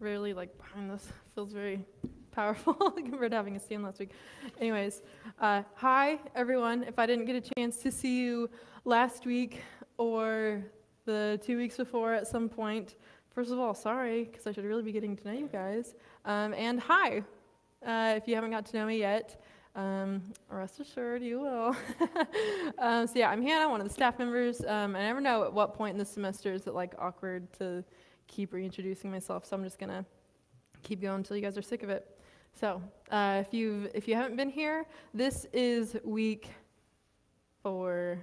rarely like behind this. Feels very powerful compared to having a stand last week. Anyways, uh, hi everyone. If I didn't get a chance to see you last week or the two weeks before at some point, first of all, sorry because I should really be getting to know you guys. Um, and hi, uh, if you haven't got to know me yet. Um, rest assured, you will. um, so yeah, I'm Hannah, one of the staff members. Um, I never know at what point in the semester is it like awkward to keep reintroducing myself, so I'm just gonna keep going until you guys are sick of it. So uh, if you if you haven't been here, this is week four.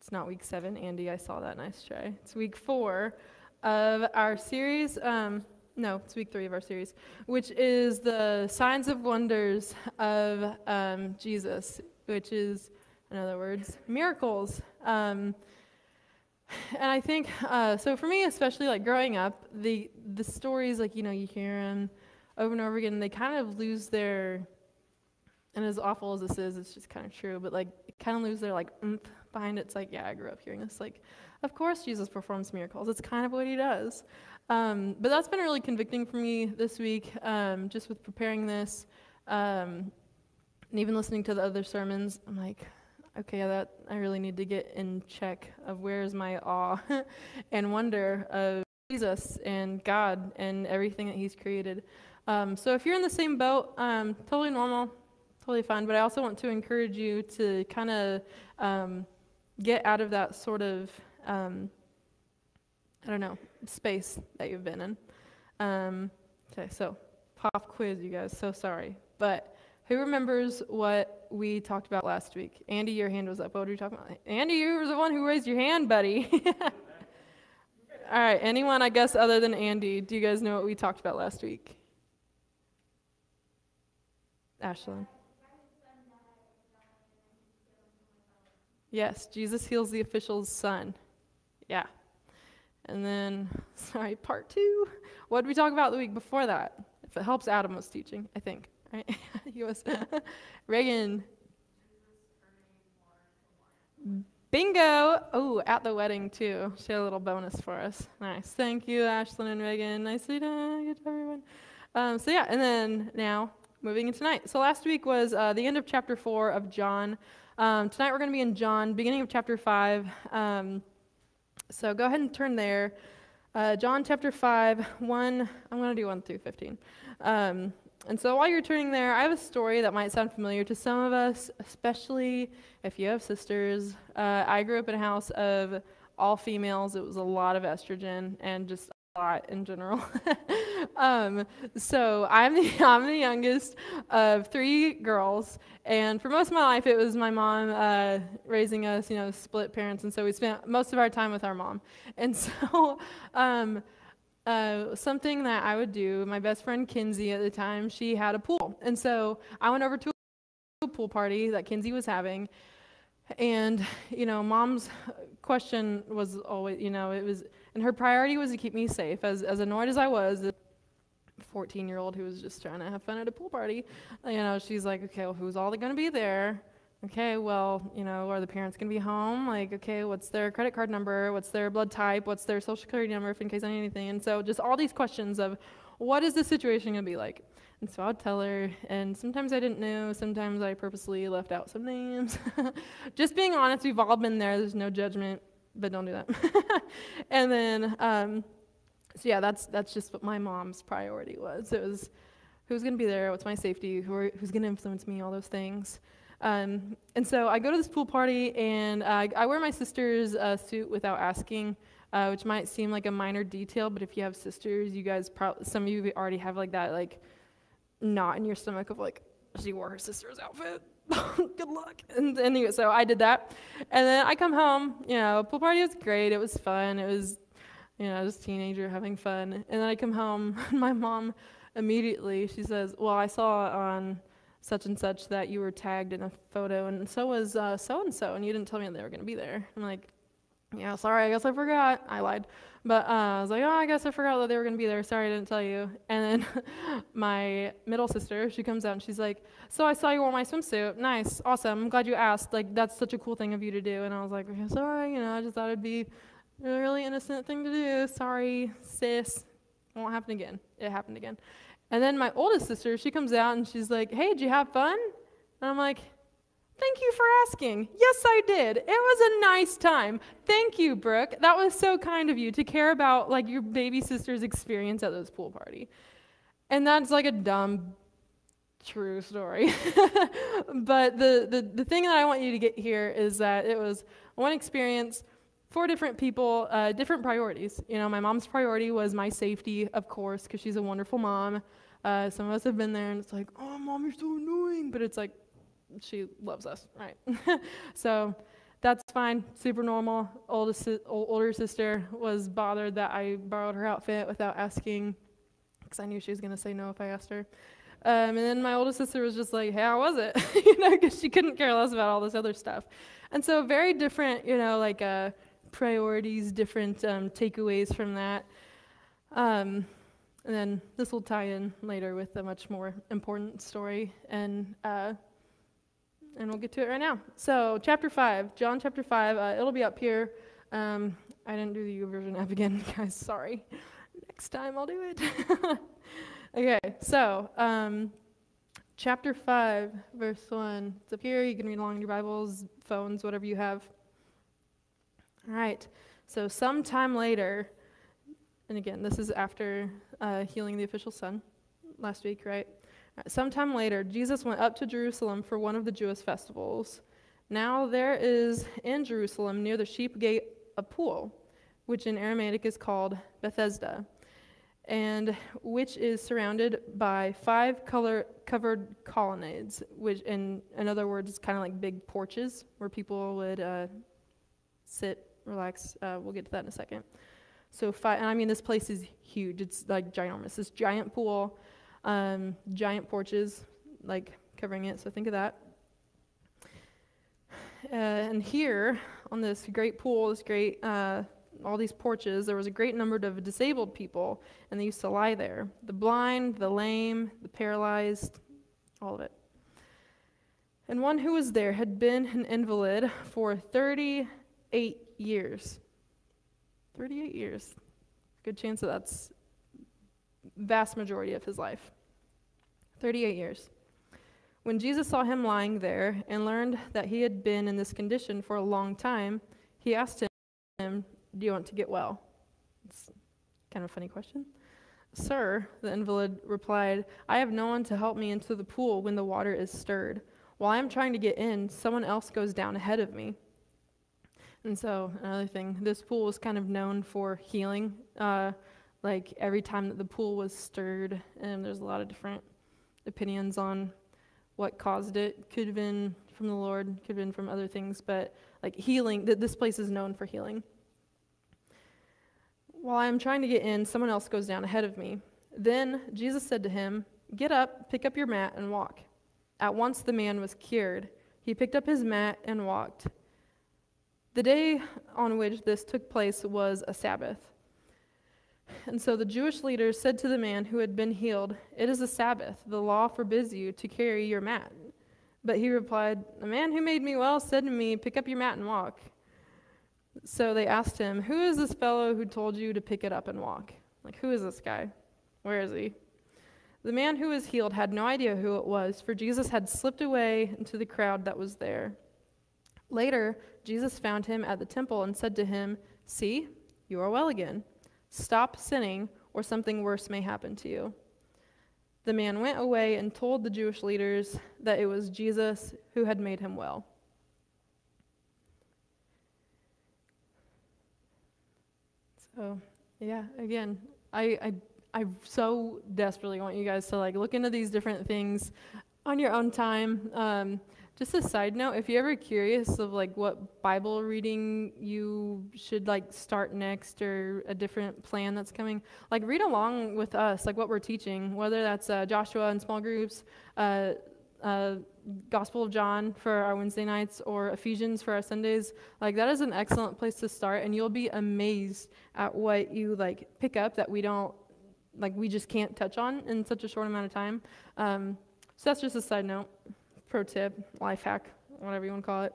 It's not week seven, Andy. I saw that. Nice try. It's week four of our series. Um, no, it's week three of our series, which is the signs of wonders of um, Jesus, which is, in other words, miracles. Um, and I think, uh, so for me, especially like growing up, the, the stories, like, you know, you hear them over and over again, they kind of lose their, and as awful as this is, it's just kind of true, but like, kind of lose their like oomph behind it. It's like, yeah, I grew up hearing this. Like, of course Jesus performs miracles. It's kind of what he does. Um, but that's been really convicting for me this week, um, just with preparing this, um, and even listening to the other sermons. I'm like, okay, that I really need to get in check of where is my awe and wonder of Jesus and God and everything that He's created. Um, so if you're in the same boat, um, totally normal, totally fine. But I also want to encourage you to kind of um, get out of that sort of I don't know, space that you've been in. Um, okay, so pop quiz, you guys. So sorry. But who remembers what we talked about last week? Andy, your hand was up. What were you talking about? Andy, you were the one who raised your hand, buddy. All right, anyone, I guess, other than Andy, do you guys know what we talked about last week? Ashlyn. Yes, Jesus heals the official's son. Yeah, and then, sorry, part two. What did we talk about the week before that? If it helps, Adam was teaching, I think, he was. Reagan. Bingo! Oh, at the wedding too. She had a little bonus for us. Nice. Thank you, Ashlyn and Reagan. Nicely done. Good job, everyone. Um, so yeah, and then now moving into tonight. So last week was uh, the end of chapter four of John. Um, tonight we're going to be in John, beginning of chapter five. Um, so go ahead and turn there. Uh, John chapter 5, 1, I'm going to do 1 through 15. Um, and so while you're turning there, I have a story that might sound familiar to some of us, especially if you have sisters. Uh, I grew up in a house of all females. It was a lot of estrogen and just a lot in general. um, so I'm the, I'm the youngest of three girls, and for most of my life, it was my mom uh, raising us, you know, split parents, and so we spent most of our time with our mom. And so, um, uh, something that I would do, my best friend Kinsey at the time, she had a pool. And so I went over to a pool party that Kinsey was having. And, you know, mom's question was always, you know, it was, and her priority was to keep me safe. As, as annoyed as I was, a 14 year old who was just trying to have fun at a pool party, you know, she's like, okay, well, who's all going to be there? Okay, well, you know, are the parents going to be home? Like, okay, what's their credit card number? What's their blood type? What's their social security number if in case I need anything? And so just all these questions of what is the situation going to be like? And so I'd tell her, and sometimes I didn't know, sometimes I purposely left out some names. just being honest, we've all been there, there's no judgment but don't do that. and then, um, so yeah, that's that's just what my mom's priority was. It was who's going to be there, what's my safety, who are, who's going to influence me, all those things. Um, and so I go to this pool party, and uh, I wear my sister's uh, suit without asking, uh, which might seem like a minor detail, but if you have sisters, you guys probably some of you already have like that like knot in your stomach of like she wore her sister's outfit. good luck. And anyway, so I did that. And then I come home, you know, pool party was great. It was fun. It was, you know, just teenager having fun. And then I come home, and my mom immediately, she says, well, I saw on such and such that you were tagged in a photo, and so was so and so, and you didn't tell me they were going to be there. I'm like, yeah, sorry, I guess I forgot. I lied. But uh, I was like, oh, I guess I forgot that they were going to be there. Sorry, I didn't tell you. And then my middle sister, she comes out and she's like, so I saw you wore my swimsuit. Nice, awesome. I'm glad you asked. Like, that's such a cool thing of you to do. And I was like, sorry, you know, I just thought it'd be a really innocent thing to do. Sorry, sis. Won't happen again. It happened again. And then my oldest sister, she comes out and she's like, Hey, did you have fun? And I'm like, Thank you for asking. Yes, I did. It was a nice time. Thank you, Brooke. That was so kind of you to care about like your baby sister's experience at this pool party. And that's like a dumb true story. but the, the, the thing that I want you to get here is that it was one experience, four different people, uh, different priorities. You know, my mom's priority was my safety, of course, because she's a wonderful mom. Uh, some of us have been there, and it's like, oh, mom, you're so annoying. But it's like, she loves us, right? so that's fine, super normal. Oldest, older sister was bothered that I borrowed her outfit without asking, because I knew she was going to say no if I asked her. Um, and then my oldest sister was just like, "Hey, how was it?" you know, because she couldn't care less about all this other stuff. And so, very different, you know, like uh, priorities, different um, takeaways from that. Um, and then this will tie in later with a much more important story, and uh, and we'll get to it right now. So, chapter 5, John chapter 5, uh, it'll be up here. Um, I didn't do the YouVersion app again, guys, sorry. Next time I'll do it. okay, so um, chapter 5, verse 1. It's up here. You can read along in your Bibles, phones, whatever you have. All right, so sometime later, and again, this is after uh, healing the official son last week, right? Sometime later, Jesus went up to Jerusalem for one of the Jewish festivals. Now there is in Jerusalem near the sheep gate a pool, which in Aramaic is called Bethesda, and which is surrounded by five color covered colonnades, which in, in other words, is kind of like big porches where people would uh, sit, relax. Uh, we'll get to that in a second. So five, and I mean this place is huge. It's like ginormous. This giant pool um, giant porches, like covering it. So think of that. Uh, and here on this great pool, this great, uh, all these porches, there was a great number of disabled people, and they used to lie there the blind, the lame, the paralyzed, all of it. And one who was there had been an invalid for 38 years. 38 years. Good chance that that's vast majority of his life 38 years. When Jesus saw him lying there and learned that he had been in this condition for a long time, he asked him, Do you want to get well? It's kind of a funny question. Sir, the invalid replied, I have no one to help me into the pool when the water is stirred. While I am trying to get in, someone else goes down ahead of me. And so, another thing, this pool was kind of known for healing. Uh, like every time that the pool was stirred, and there's a lot of different opinions on what caused it. Could have been from the Lord, could have been from other things, but like healing, th- this place is known for healing. While I am trying to get in, someone else goes down ahead of me. Then Jesus said to him, Get up, pick up your mat, and walk. At once the man was cured. He picked up his mat and walked. The day on which this took place was a Sabbath. And so the Jewish leaders said to the man who had been healed, It is a Sabbath. The law forbids you to carry your mat. But he replied, The man who made me well said to me, Pick up your mat and walk. So they asked him, Who is this fellow who told you to pick it up and walk? Like, who is this guy? Where is he? The man who was healed had no idea who it was, for Jesus had slipped away into the crowd that was there. Later, Jesus found him at the temple and said to him, See, you are well again. Stop sinning, or something worse may happen to you. The man went away and told the Jewish leaders that it was Jesus who had made him well. So, yeah, again, I, I, I so desperately want you guys to like look into these different things on your own time. Um, just a side note, if you're ever curious of like what Bible reading you should like start next or a different plan that's coming, like read along with us, like what we're teaching, whether that's uh, Joshua in small groups, uh, uh, Gospel of John for our Wednesday nights, or Ephesians for our Sundays. Like that is an excellent place to start, and you'll be amazed at what you like pick up that we don't, like we just can't touch on in such a short amount of time. Um, so that's just a side note pro tip, life hack, whatever you want to call it.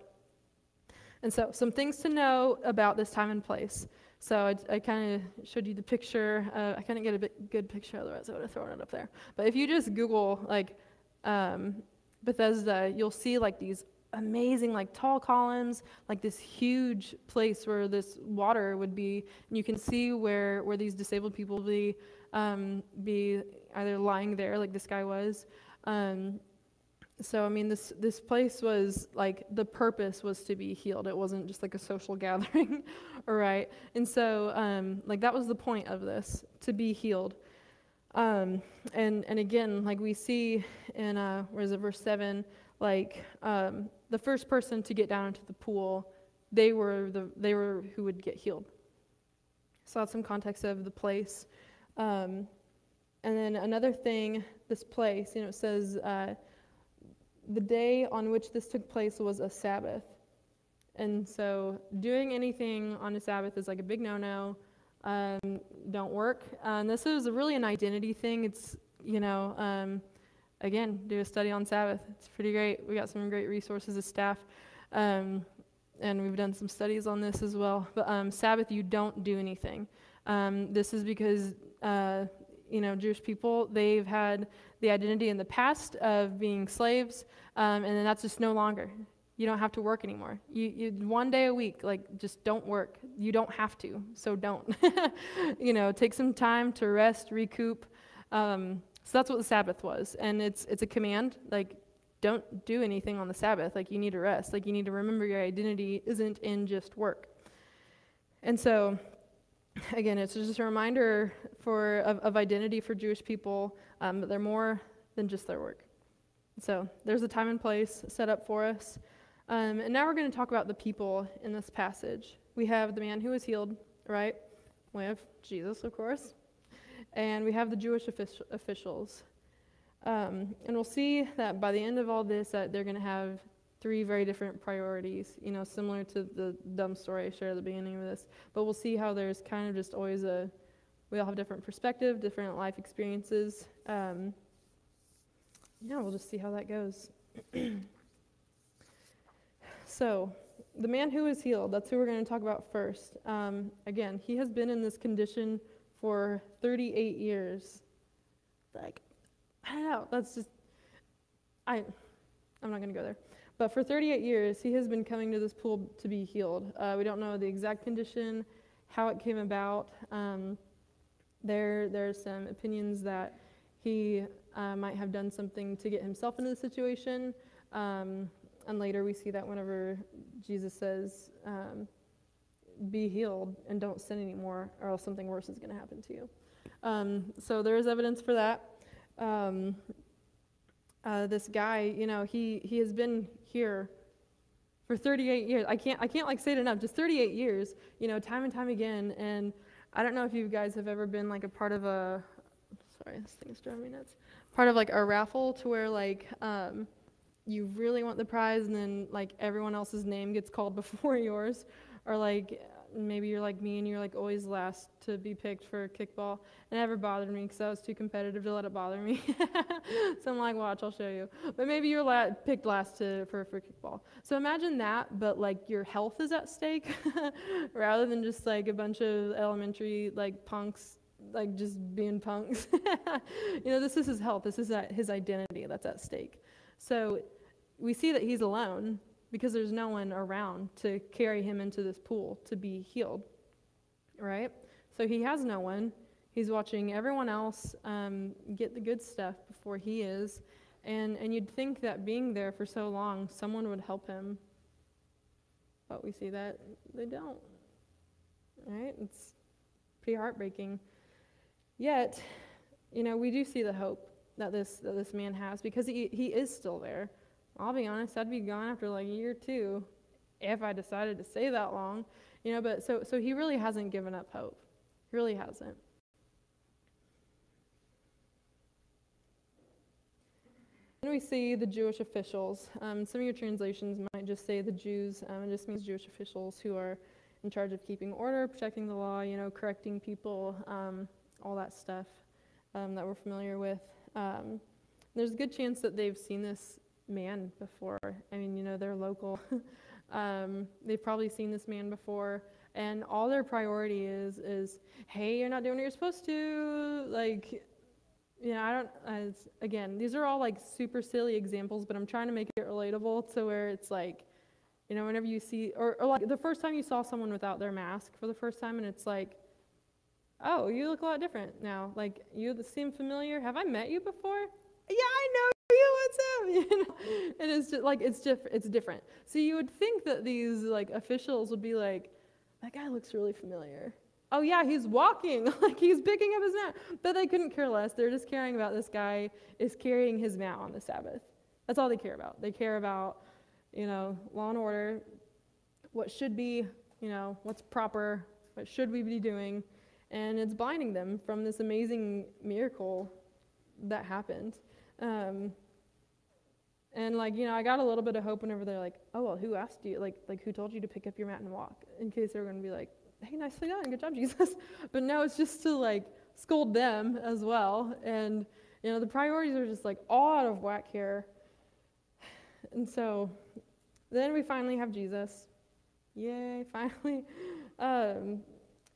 And so, some things to know about this time and place. So I, I kind of showed you the picture. Uh, I couldn't get a bit good picture, otherwise I would have thrown it up there. But if you just Google like um, Bethesda, you'll see like these amazing like tall columns, like this huge place where this water would be, and you can see where where these disabled people would be um, be either lying there like this guy was. Um, so I mean, this this place was like the purpose was to be healed. It wasn't just like a social gathering, all right. And so um, like that was the point of this to be healed. Um, and and again, like we see in uh, where is it verse seven, like um, the first person to get down into the pool, they were the they were who would get healed. So that's some context of the place. Um, and then another thing, this place, you know, it says. Uh, the day on which this took place was a Sabbath. And so doing anything on a Sabbath is like a big no no. Um, don't work. Uh, and this is really an identity thing. It's, you know, um, again, do a study on Sabbath. It's pretty great. We got some great resources as staff. Um, and we've done some studies on this as well. But um, Sabbath, you don't do anything. Um, this is because, uh, you know, Jewish people, they've had the identity in the past of being slaves, um, and then that's just no longer. You don't have to work anymore. You, you one day a week, like just don't work. You don't have to, so don't. you know, take some time to rest, recoup. Um, so that's what the Sabbath was, and it's it's a command. Like, don't do anything on the Sabbath. Like you need to rest. Like you need to remember your identity isn't in just work. And so again, it's just a reminder for, of, of identity for Jewish people, um, but they're more than just their work. So there's a time and place set up for us. Um, and now we're going to talk about the people in this passage. We have the man who was healed, right? We have Jesus, of course. And we have the Jewish officials. Um, and we'll see that by the end of all this, that they're going to have three very different priorities, you know, similar to the dumb story I shared at the beginning of this. But we'll see how there's kind of just always a, we all have different perspective, different life experiences. Um, yeah, we'll just see how that goes. so, the man who is healed, that's who we're going to talk about first. Um, again, he has been in this condition for 38 years. Like, I don't know, that's just, I, I'm not going to go there. But for 38 years, he has been coming to this pool to be healed. Uh, we don't know the exact condition, how it came about. Um, there, there are some opinions that he uh, might have done something to get himself into the situation. Um, and later we see that whenever Jesus says, um, be healed and don't sin anymore, or else something worse is going to happen to you. Um, so there is evidence for that. Um, uh, this guy, you know, he, he has been here for 38 years. I can't, I can't like say it enough, just 38 years, you know, time and time again. And I don't know if you guys have ever been like a part of a, sorry, this thing's driving me nuts, part of like a raffle to where like, um, you really want the prize and then like everyone else's name gets called before yours or like maybe you're like me and you're like always last to be picked for kickball. It never bothered me because I was too competitive to let it bother me. so I'm like, watch, I'll show you. But maybe you're la- picked last to, for, for kickball. So imagine that, but like your health is at stake rather than just like a bunch of elementary like punks like just being punks. you know, this is his health. This is uh, his identity that's at stake. So we see that he's alone because there's no one around to carry him into this pool to be healed, right? So he has no one. He's watching everyone else um, get the good stuff before he is. And, and you'd think that being there for so long, someone would help him. But we see that they don't. Right? It's pretty heartbreaking. Yet, you know, we do see the hope that this, that this man has because he, he is still there. I'll be honest, I'd be gone after like a year two if I decided to stay that long. You know, but so so he really hasn't given up hope. He really hasn't. Then we see the Jewish officials. Um, some of your translations might just say the Jews. Um, it just means Jewish officials who are in charge of keeping order, protecting the law, you know, correcting people, um, all that stuff um, that we're familiar with. Um, there's a good chance that they've seen this man before. I mean, you know, they're local. um, they've probably seen this man before. and all their priority is is hey you're not doing what you're supposed to like you know i don't as again these are all like super silly examples but i'm trying to make it relatable to where it's like you know whenever you see or, or like the first time you saw someone without their mask for the first time and it's like oh you look a lot different now like you seem familiar have i met you before yeah i know what's up you know? It is just like it's different it's different. So you would think that these like officials would be like that guy looks really familiar. Oh yeah he's walking like he's picking up his mat but they couldn't care less. They're just caring about this guy is carrying his mat on the sabbath. That's all they care about. They care about you know law and order what should be you know what's proper what should we be doing and it's blinding them from this amazing miracle that happened. Um, and like you know, I got a little bit of hope whenever they're like, "Oh well, who asked you? Like like who told you to pick up your mat and walk?" In case they're going to be like, "Hey, nicely done, good job, Jesus." but no, it's just to like scold them as well. And you know, the priorities are just like all out of whack here. And so then we finally have Jesus. Yay, finally. Um,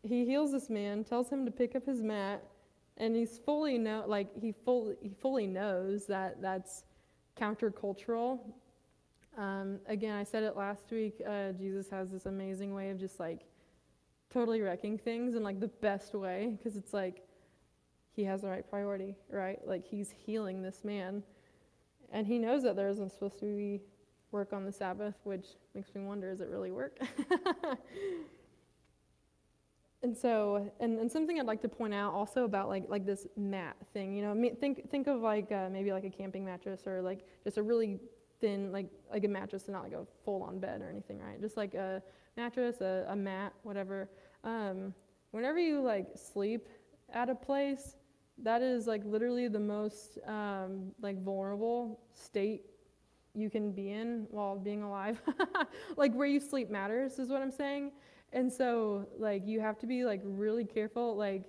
he heals this man, tells him to pick up his mat, and he's fully know like he fully he fully knows that that's countercultural. Um, again, I said it last week. Uh, Jesus has this amazing way of just like totally wrecking things in like the best way because it's like he has the right priority, right? Like he's healing this man, and he knows that there isn't supposed to be work on the Sabbath, which makes me wonder: is it really work? and so and, and something i'd like to point out also about like like this mat thing you know think think of like uh, maybe like a camping mattress or like just a really thin like like a mattress and not like a full on bed or anything right? Just like a mattress a, a mat whatever. Um, whenever you like sleep at a place that is like literally the most um, like vulnerable state you can be in while being alive. Like where you sleep matters is what i'm saying and so, like, you have to be like really careful. Like,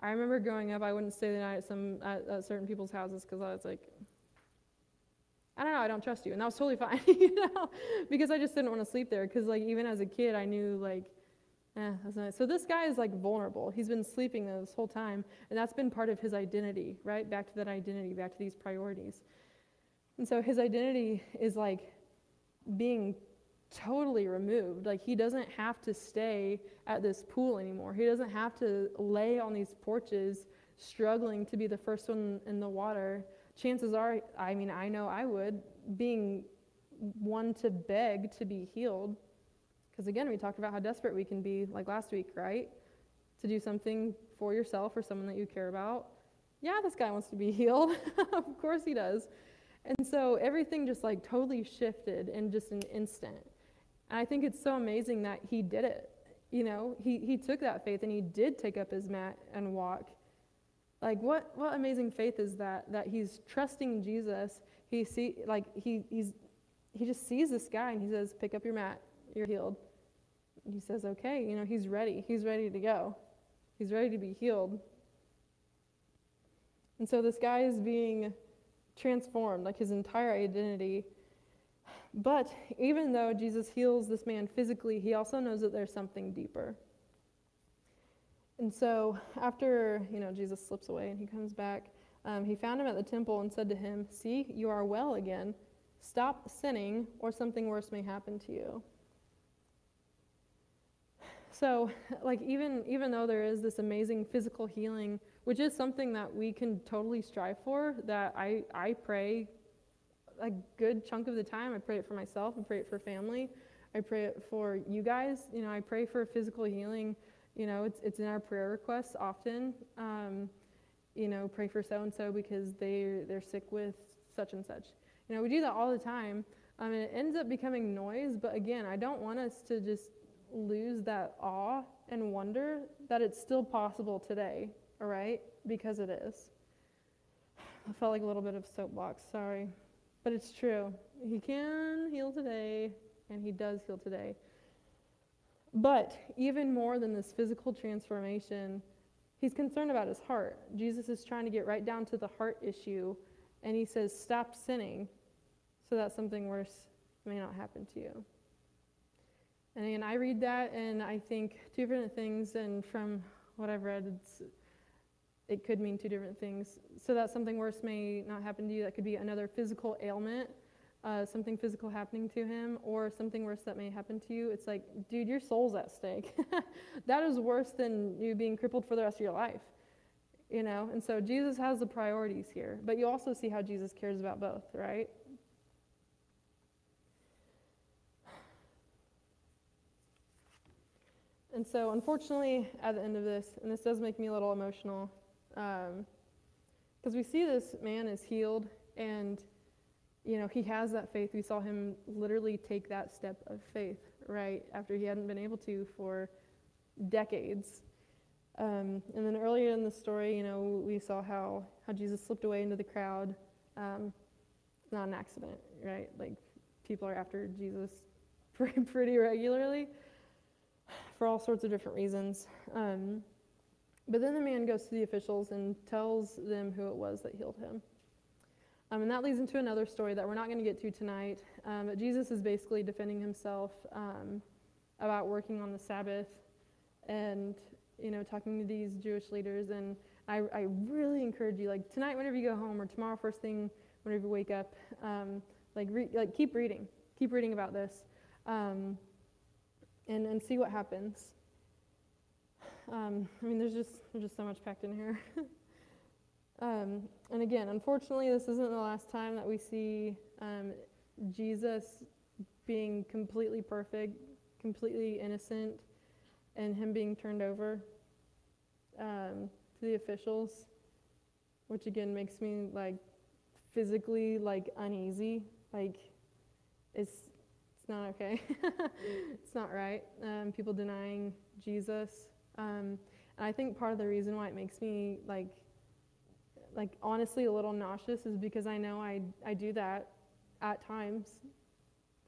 I remember growing up, I wouldn't stay the night at some at, at certain people's houses because I was like, I don't know, I don't trust you, and that was totally fine, you know, because I just didn't want to sleep there. Because like even as a kid, I knew like, eh, that's not. So this guy is like vulnerable. He's been sleeping this whole time, and that's been part of his identity, right? Back to that identity, back to these priorities. And so his identity is like being totally removed. Like he doesn't have to stay at this pool anymore. He doesn't have to lay on these porches struggling to be the first one in the water. Chances are, I mean, I know I would, being one to beg to be healed. Because again, we talked about how desperate we can be, like last week, right? To do something for yourself or someone that you care about. Yeah, this guy wants to be healed. of course he does. And so everything just like totally shifted in just an instant. And I think it's so amazing that he did it. You know, he, he took that faith and he did take up his mat and walk. Like what what amazing faith is that that he's trusting Jesus. He see like he he's he just sees this guy and he says, "Pick up your mat. You're healed." He says, "Okay." You know, he's ready. He's ready to go. He's ready to be healed. And so this guy is being transformed, like his entire identity but even though Jesus heals this man physically, he also knows that there's something deeper. And so after, you know, Jesus slips away and he comes back, um, he found him at the temple and said to him, See, you are well again. Stop sinning, or something worse may happen to you. So, like, even, even though there is this amazing physical healing, which is something that we can totally strive for, that I, I pray a good chunk of the time. I pray it for myself. I pray it for family. I pray it for you guys. You know, I pray for physical healing. You know, it's, it's in our prayer requests often. Um, you know, pray for so and so because they they're sick with such and such. You know, we do that all the time. Um, and it ends up becoming noise. But again, I don't want us to just lose that awe and wonder that it's still possible today. All right, because it is. I felt like a little bit of soapbox. Sorry. But it's true. He can heal today, and He does heal today. But even more than this physical transformation, He's concerned about his heart. Jesus is trying to get right down to the heart issue, and He says, Stop sinning so that something worse may not happen to you. And again, I read that and I think two different things, and from what I've read, it's, it could mean two different things. So that something worse may not happen to you. That could be another physical ailment, uh, something physical happening to him, or something worse that may happen to you. It's like, dude, your soul's at stake. that is worse than you being crippled for the rest of your life. You know, and so Jesus has the priorities here, but you also see how Jesus cares about both, right? And so, unfortunately, at the end of this, and this does make me a little emotional, because um, we see this man is healed, and you know he has that faith. We saw him literally take that step of faith right after he hadn't been able to for decades. Um, and then earlier in the story, you know, we saw how how Jesus slipped away into the crowd. Um, not an accident, right? Like people are after Jesus pretty, pretty regularly for all sorts of different reasons. Um, but then the man goes to the officials and tells them who it was that healed him. Um, and that leads into another story that we're not going to get to tonight. Um, but Jesus is basically defending himself um, about working on the Sabbath and, you know, talking to these Jewish leaders. And I, I really encourage you, like tonight, whenever you go home, or tomorrow, first thing, whenever you wake up, um, like, re- like keep reading. Keep reading about this. Um, and, and see what happens. Um, I mean, there's just, there's just so much packed in here. um, and again, unfortunately, this isn't the last time that we see um, Jesus being completely perfect, completely innocent, and him being turned over um, to the officials, which again makes me like physically like uneasy. Like, it's it's not okay. it's not right. Um, people denying Jesus. Um, and I think part of the reason why it makes me like, like honestly a little nauseous is because I know I, I do that at times,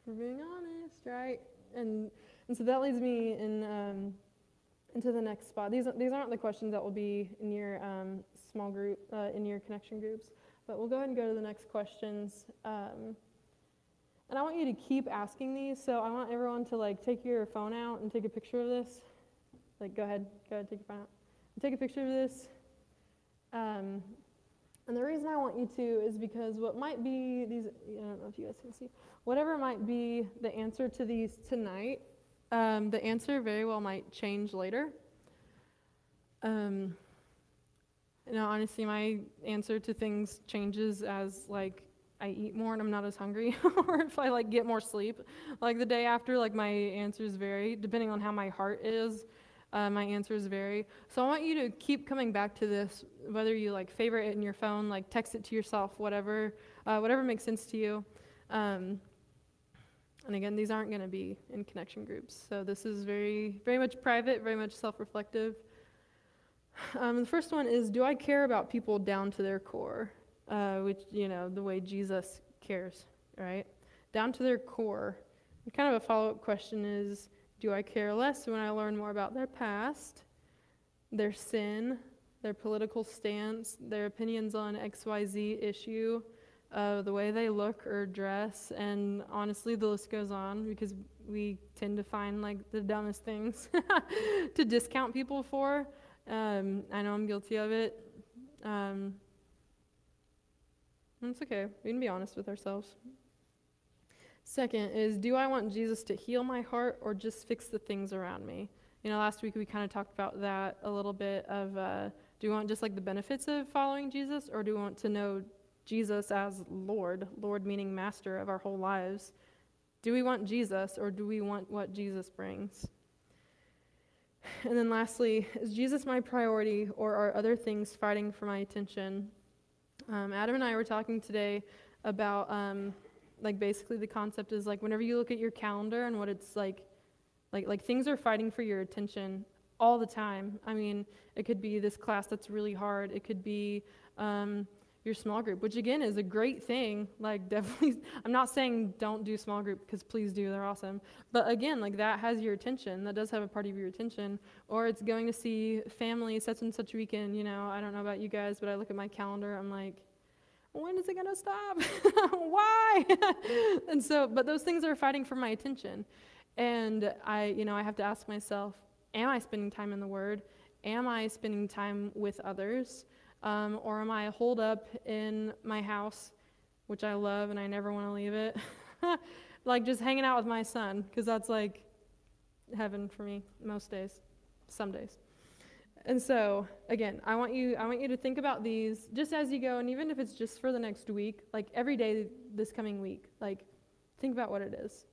for being honest, right? And, and so that leads me in, um, into the next spot. These, these aren't the questions that will be in your um, small group, uh, in your connection groups, but we'll go ahead and go to the next questions. Um, and I want you to keep asking these. So I want everyone to like take your phone out and take a picture of this. Like, go ahead, go ahead, take your phone out. Take a picture of this. Um, and the reason I want you to is because what might be these, I don't know if you guys can see, whatever might be the answer to these tonight, um, the answer very well might change later. Um, you know, honestly, my answer to things changes as like I eat more and I'm not as hungry, or if I like get more sleep. Like the day after, like my answers vary depending on how my heart is. Uh, my answers vary. So I want you to keep coming back to this, whether you like favorite it in your phone, like text it to yourself, whatever, uh, whatever makes sense to you. Um, and again, these aren't going to be in connection groups. So this is very, very much private, very much self-reflective. Um, the first one is, do I care about people down to their core? uh, which, you know, the way Jesus cares, right? Down to their core. And kind of a follow up question is do I care less when I learn more about their past, their sin, their political stance, their opinions on XYZ issue, uh, the way they look or dress, and honestly, the list goes on because we tend to find like the dumbest things to discount people for. Um, I know I'm guilty of it. Um, it's okay. We can be honest with ourselves. Second is, do I want Jesus to heal my heart or just fix the things around me? You know, last week we kind of talked about that a little bit of uh, do we want just like the benefits of following Jesus or do we want to know Jesus as Lord, Lord meaning master of our whole lives? Do we want Jesus or do we want what Jesus brings? And then lastly, is Jesus my priority or are other things fighting for my attention? Um, Adam and I were talking today about um, like basically the concept is like whenever you look at your calendar and what it's like, like like things are fighting for your attention all the time. I mean, it could be this class that's really hard. It could be um, your small group, which again is a great thing. Like, definitely, I'm not saying don't do small group because please do, they're awesome. But again, like that has your attention. That does have a part of your attention. Or it's going to see family such and such weekend. You know, I don't know about you guys, but I look at my calendar, I'm like, when is it going to stop? Why? and so, but those things are fighting for my attention. And I, you know, I have to ask myself, am I spending time in the Word? Am I spending time with others? Um, or am I holed up in my house, which I love and I never want to leave it? like just hanging out with my son, because that's like heaven for me most days, some days. And so, again, I want you I want you to think about these just as you go and even if it's just for the next week, like every day this coming week, like think about what it is.